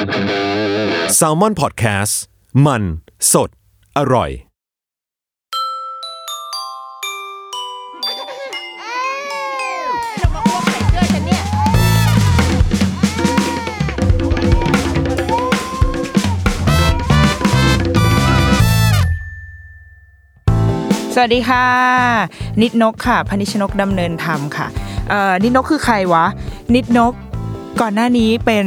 s a l ม o n PODCAST มัน สด อร่อย สวัสดีค่ะ นิดนกค่ะ พนิชนกดำเนินธรรมค่ะเอ่อนิดนกคือใครวะ นิดนกก่อนหน้านี้เป็น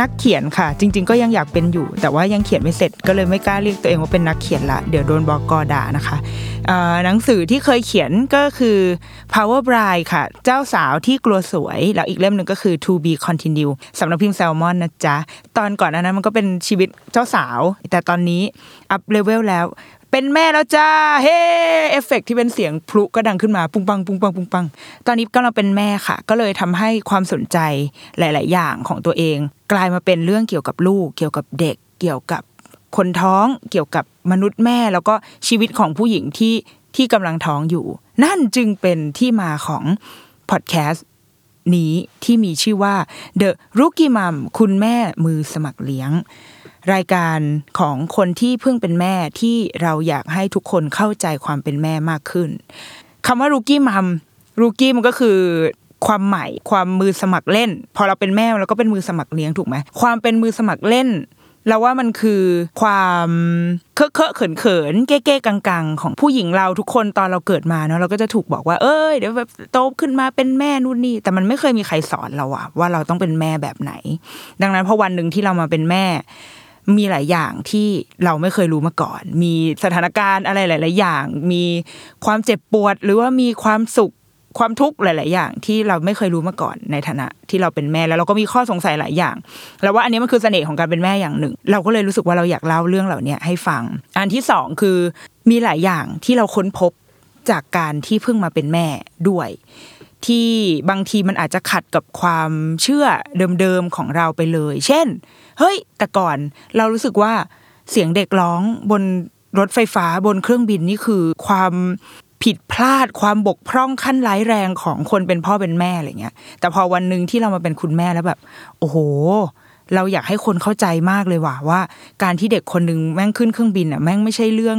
นักเขียนค่ะ จริง ๆ ก็ยังอยากเป็นอยู่ แต่ว่ายังเขียนไม่เสร็จก็เลยไม่กล้าเรียกตัวเองว่าเป็นนักเขียนละเดี๋ยวโดนบอกอด่านะคะหนังสือที่เคยเขียนก็คือ Power Bride ค่ะ เจ้าสาวที่กลัวสวย แล้วอีกเล่มหนึ่งก็คือ To Be Continue สำนักพิมพ์แซลมอนนะจ๊ะ ตอนก่อนหน้านั้นมันก็เป็นชีวิตเจ้าสาว แต่ตอนนี้ up level แล้ว เป็นแม่แล้วจ้าเฮ้เอฟเฟกต์ที่เป็นเสียงพลุก็ดังขึ้นมาปุ้งปังปุ้งปังปุ้งปังตอนนี้ก็เราเป็นแม่ค่ะ ก็เลยทำให้ความสนใจหลาย ๆ อย่างของตัวเอง กลายมาเป็นเรื่องเกี่ยวกับลูก เกี่ยวกับเด็ก เกี่ยวกับคนท้อง เกี่ยวกับมนุษย์แม่ แล้วก็ชีวิตของผู้หญิงที่ที่กำลังท้องอยู่ นั่นจึงเป็นที่มาของพอดแคสต์นี้ที่มีชื่อว่า The Rookie Mom คุณแม่มือสมัครเลี้ยง รายการของคนที่เพิ่งเป็นแม่ที่เราอยากให้ทุกคนเข้าใจความเป็นแม่มากขึ้นคำว่า Rookie Mom Rookie มันก็คือความใหม่ความมือสมัครเล่น พอเราเป็นแม่เราก็เป็นมือสมัครเลี้ยงถูกไหมความเป็นมือสมัครเล่นเราว่ามันคือความเคอะเคอะเขินเขินเก้เก้กังกังๆของผู้หญิงเราทุกคนตอนเราเกิดมาเนาะเราก็จะถูกบอกว่า เอ้ยเดี๋ยวแบบโตขึ้นมาเป็นแม่นู่นนี่แต่มันไม่เคยมีใครสอนเราอะว่าเราต้องเป็นแม่แบบไหน ดังนั้นพอวันหนึ่งที่เรามาเป็นแม่ มีหลายอย่างที่เราไม่เคยรู้มาก่อน มีสถานการณ์อะไรหลาย ๆ อย่าง มีความเจ็บปวด หรือว่ามีความสุขความทุกข์หลาย ๆ อย่างที่เราไม่เคยรู้มาก่อนในฐานะที่เราเป็นแม่แล้วเราก็มีข้อสงสัยหลายอย่าง แล้วว่าอันนี้มันคือเสน่ห์ของการเป็นแม่อย่างหนึ่ง เราก็เลยรู้สึกว่าเราอยากเล่าเรื่องเหล่านี้ให้ฟัง อันที่สองคือมีหลายอย่างที่เราค้นพบจากการที่เพิ่งมาเป็นแม่ด้วย ที่บางทีมันอาจจะขัดกับความเชื่อเดิม ๆ ของเราไปเลย เช่น เฮ้ย แต่ก่อนเรารู้สึกว่าเสียงเด็กร้องบนรถไฟฟ้าบนเครื่องบินนี่คือความผิดพลาดความบกพร่องขั้นร้ายแรงของคนเป็นพ่อเป็นแม่อะไรเงี้ย แต่พอวันหนึ่งที่เรามาเป็นคุณแม่แล้วแบบ โอ้โห เราอยากให้คนเข้าใจมากเลยว่ะว่า การที่เด็กคนหนึ่งแม่งขึ้นเครื่องบินอะแม่งไม่ใช่เรื่อง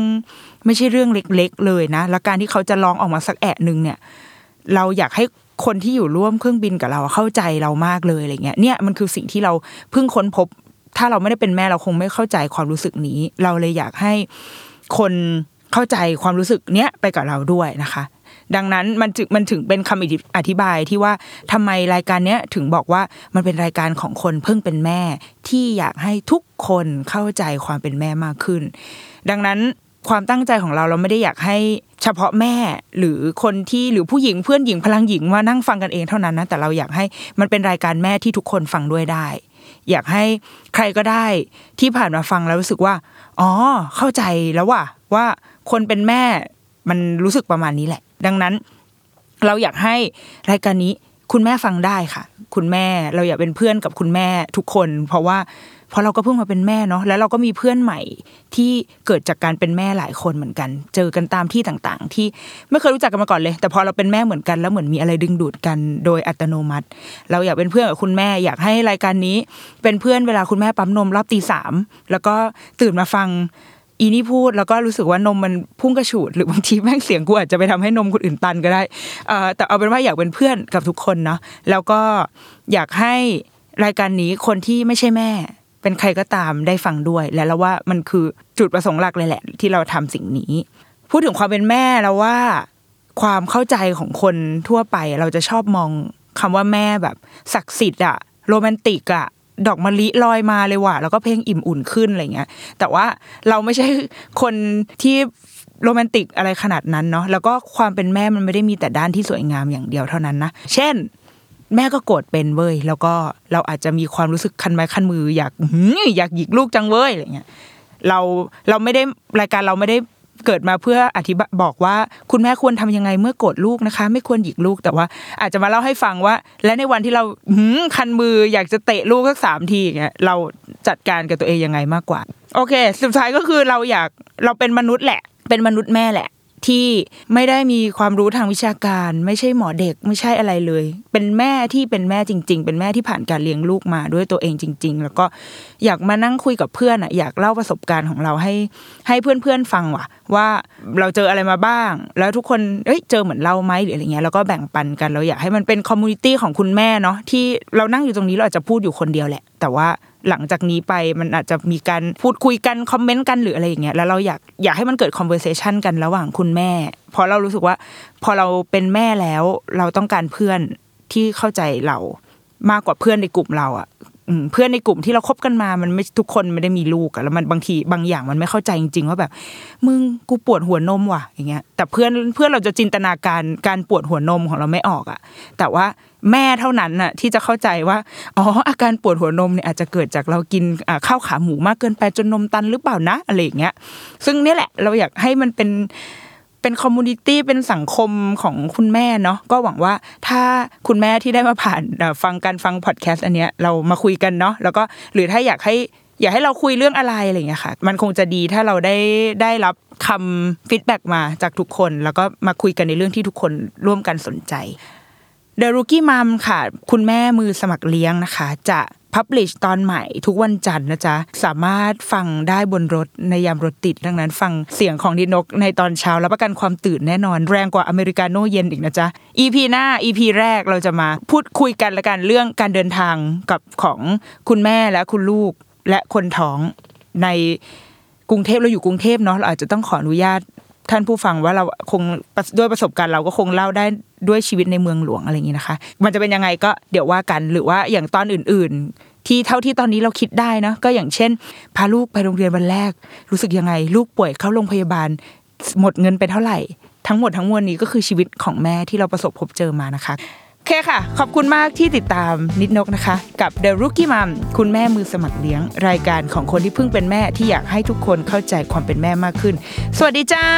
ไม่ใช่เรื่องเล็ก ๆ เลยนะ แล้วการที่เขาจะร้องออกมาสักแอะหนึ่งเนี่ย เราอยากให้คนที่อยู่ร่วมเครื่องบินกับเราเข้าใจเรามากเลยอะไรเงี้ยเนี่ยมันคือสิ่งที่เราเพิ่งค้นพบ ถ้าเราไม่ได้เป็นแม่เราคงไม่เข้าใจความรู้สึกนี้ เราเลยอยากให้คนเข้าใจความรู้สึกเนี้ยไปกับเราด้วยนะคะ ดังนั้นมันจึงมันถึงเป็นคำอธิบายที่ว่าทำไมรายการเนี้ยถึงบอกว่ามันเป็นรายการของคนเพิ่งเป็นแม่ ที่อยากให้ทุกคนเข้าใจความเป็นแม่มากขึ้น ดังนั้นความตั้งใจของเราเราไม่ได้อยากให้เฉพาะแม่หรือคนที่หรือผู้หญิงเพื่อนหญิงพลังหญิงมานั่งฟังกันเองเท่านั้นนะแต่เราอยากให้มันเป็นรายการแม่ที่ทุกคนฟังด้วยได้ อยากให้ใครก็ได้ที่ผ่านมาฟังแล้วรู้สึกว่า อ๋อ เข้าใจแล้วว่าว่าคนเป็นแม่มันรู้สึกประมาณนี้แหละ ดังนั้น เราอยากให้รายการนี้คุณแม่ฟังได้ค่ะ คุณแม่เราอยากเป็นเพื่อนกับคุณแม่ทุกคน เพราะว่า เพราะเราก็เพิ่งมาเป็นแม่เนาะแล้วเราก็มีเพื่อนใหม่ที่เกิดจากการเป็นแม่หลายคนเหมือนกัน เจอกันตามที่ต่างๆ ที่ไม่เคยรู้จักกันมาก่อนเลย แต่พอเราเป็นแม่เหมือนกันแล้วเหมือนมีอะไรดึงดูดกันโดยอัตโนมัติ เราอยากเป็นเพื่อนกับคุณแม่อยากให้รายการนี้ เป็นเพื่อนเวลาคุณแม่ปั๊มนมรอบตีสามแล้วก็ตื่นมาฟังอีนี่พูดแล้วก็รู้สึกว่านมมันพุ่งกระฉูดหรือบางทีแม่งเสียงกูอาจจะไปทำให้นมคนอื่นตันก็ได้แต่เอาเป็นว่าอยากเป็นเพื่อนกับทุกคนเนาะแล้วก็อยากให้รายการนี้คนที่ไม่ใช่แม่ เป็นใครก็ตามได้ฟังด้วย และเราว่ามันคือจุดประสงค์หลักเลยแหละ ที่เราทำสิ่งนี้ พูดถึงความเป็นแม่แล้วว่า ความเข้าใจของคนทั่วไป เราจะชอบมองคำว่าแม่แบบศักดิ์สิทธิ์อะโรแมนติกอะดอกมะลิลอยมาเลยว่ะแล้วก็เพลงอิ่มอุ่นขึ้นอะไรเงี้ย แต่ว่าเราไม่ใช่คนที่โรแมนติกอะไรขนาดนั้นเนาะแล้วก็ความเป็นแม่มันไม่ได้มีแต่ด้านที่สวยงามอย่างเดียวเท่านั้นนะ เช่น แม่ก็โกรธเป็นเว้ยแล้วก็เราอาจจะมีความรู้สึกคันไม้คันมือ อยากอยากหยิกลูกจังเว้ยอะไรเงี้ยเราเราไม่ได้รายการเราไม่ได้เกิดมาเพื่ออธิบายบอกว่า คุณแม่ควรทำยังไงเมื่อโกรธลูกนะคะ ไม่ควรหยิกลูกแต่ว่า อาจจะมาเล่าให้ฟังว่า และในวันที่เราหืคันมืออยากจะเตะลูกสักสามทีอย่างเงี้ยเราจัดการกับตัวเองยังไงมากกว่า โอเค สุดท้ายก็คือเราอยากเราเป็นมนุษย์แหละ เป็นมนุษย์แม่แหละ ที่ไม่ได้มีความรู้ทางวิชาการ ไม่ใช่หมอเด็กไม่ใช่อะไรเลย เป็นแม่ที่เป็นแม่จริง ๆ เป็นแม่ที่ผ่านการเลี้ยงลูกมาด้วยตัวเองจริง ๆ แล้วก็อยากมานั่งคุยกับเพื่อนอะอยากเล่าประสบการณ์ของเราให้ ให้เพื่อนๆฟังว่ะ ว่าเราเจออะไรมาบ้าง แล้วทุกคนเอ้ยเจอเหมือนเราไหมหรืออะไรเงี้ยแล้วก็แบ่งปันกันเราอยากให้มันเป็น community ของคุณแม่เนาะที่เรานั่งอยู่ตรงนี้เราอาจจะพูดอยู่คนเดียวแหละ แต่ว่า หลังจากนี้ไปมันอาจจะมีการพูดคุยกันคอมเมนต์กันหรืออะไรอย่างเงี้ยแล้วเราอยากอยากให้มันเกิด conversation กันระหว่างคุณแม่เพราะเรารู้สึกว่า พอเราเป็นแม่แล้วเราต้องการเพื่อนที่เข้าใจเรามากกว่าเพื่อนในกลุ่มเราอะ เพื่อนในกลุ่มที่เราคบกันมามันไม่ทุกคนไม่ได้มีลูกอะแล้วมันบางทีบางอย่างมันไม่เข้าใจจริง ๆ ว่าแบบ มึงกูปวดหัวนมว่ะอย่างเงี้ย แต่เพื่อนเพื่อนเราจะจินตนาการการปวดหัวนมของเราไม่ออกอะแต่ว่าแม่เท่านั้นน่ะที่จะเข้าใจว่าอ๋ออาการปวดหัวนมเนี่ยอาจจะเกิดจากเรากินข้าวขาหมูมากเกินไปจนนมตันหรือเปล่านะอะไรอย่างเงี้ย ซึ่งนี่แหละ เราอยากให้มันเป็น เป็น community เป็นสังคมของคุณแม่เนาะก็หวังว่าถ้าคุณแม่ที่ได้มาผ่านฟังการฟังพอดแคสต์อันเนี้ยเรามาคุยกันเนาะแล้วก็หรือถ้าอยากให้อยากให้เราคุยเรื่องอะไรอะไรอย่างเงี้ยค่ะ มันคงจะดีถ้าเราได้ได้รับคำ feedback มาจากทุกคน แล้วก็มาคุยกันในเรื่องที่ทุกคนร่วมกันสนใจ The Rookie Mom ค่ะ คุณแม่มือสมัครเลี้ยงนะคะ จะพับลิชตอนใหม่ทุกวันจันทร์นะจ๊ะ สามารถฟังได้บนรถในยามรถติด ดังนั้นฟังเสียงของดินกในตอนเช้ารับประกันความตื่นแน่นอนแรงกว่าอเมริกาโน่เย็นอีกนะจ๊ะ EP หน้า EP แรกเราจะมาพูดคุยกันละกันเรื่องการเดินทางกับของคุณแม่และคุณลูกและคนท้องในกรุงเทพเราอยู่กรุงเทพเนาะเราอาจจะต้องขออนุญาต ท่านผู้ฟังว่าเราคงด้วยประสบการณ์เราก็คงเล่าได้ด้วยชีวิตในเมืองหลวงอะไรอย่างนี้นะคะ มันจะเป็นยังไงก็เดี๋ยวว่ากันหรือว่าอย่างตอนอื่น ๆ ที่เท่าที่ตอนนี้เราคิดได้เนาะก็อย่างเช่น พาลูกไปโรงเรียนวันแรก รู้สึกยังไง ลูกป่วยเข้าโรงพยาบาล หมดเงินไปเท่าไหร่ ทั้งหมดทั้งมวลนี้ก็คือชีวิตของแม่ที่เราประสบพบเจอมานะคะ เคค่ะ ขอบคุณมากที่ติดตามนิดนกนะคะ กับ The Rookie Mom คุณแม่มือสมัครเลี้ยง รายการของคนที่เพิ่งเป็นแม่ที่อยากให้ทุกคนเข้าใจความเป็นแม่มากขึ้น สวัสดีเจ้า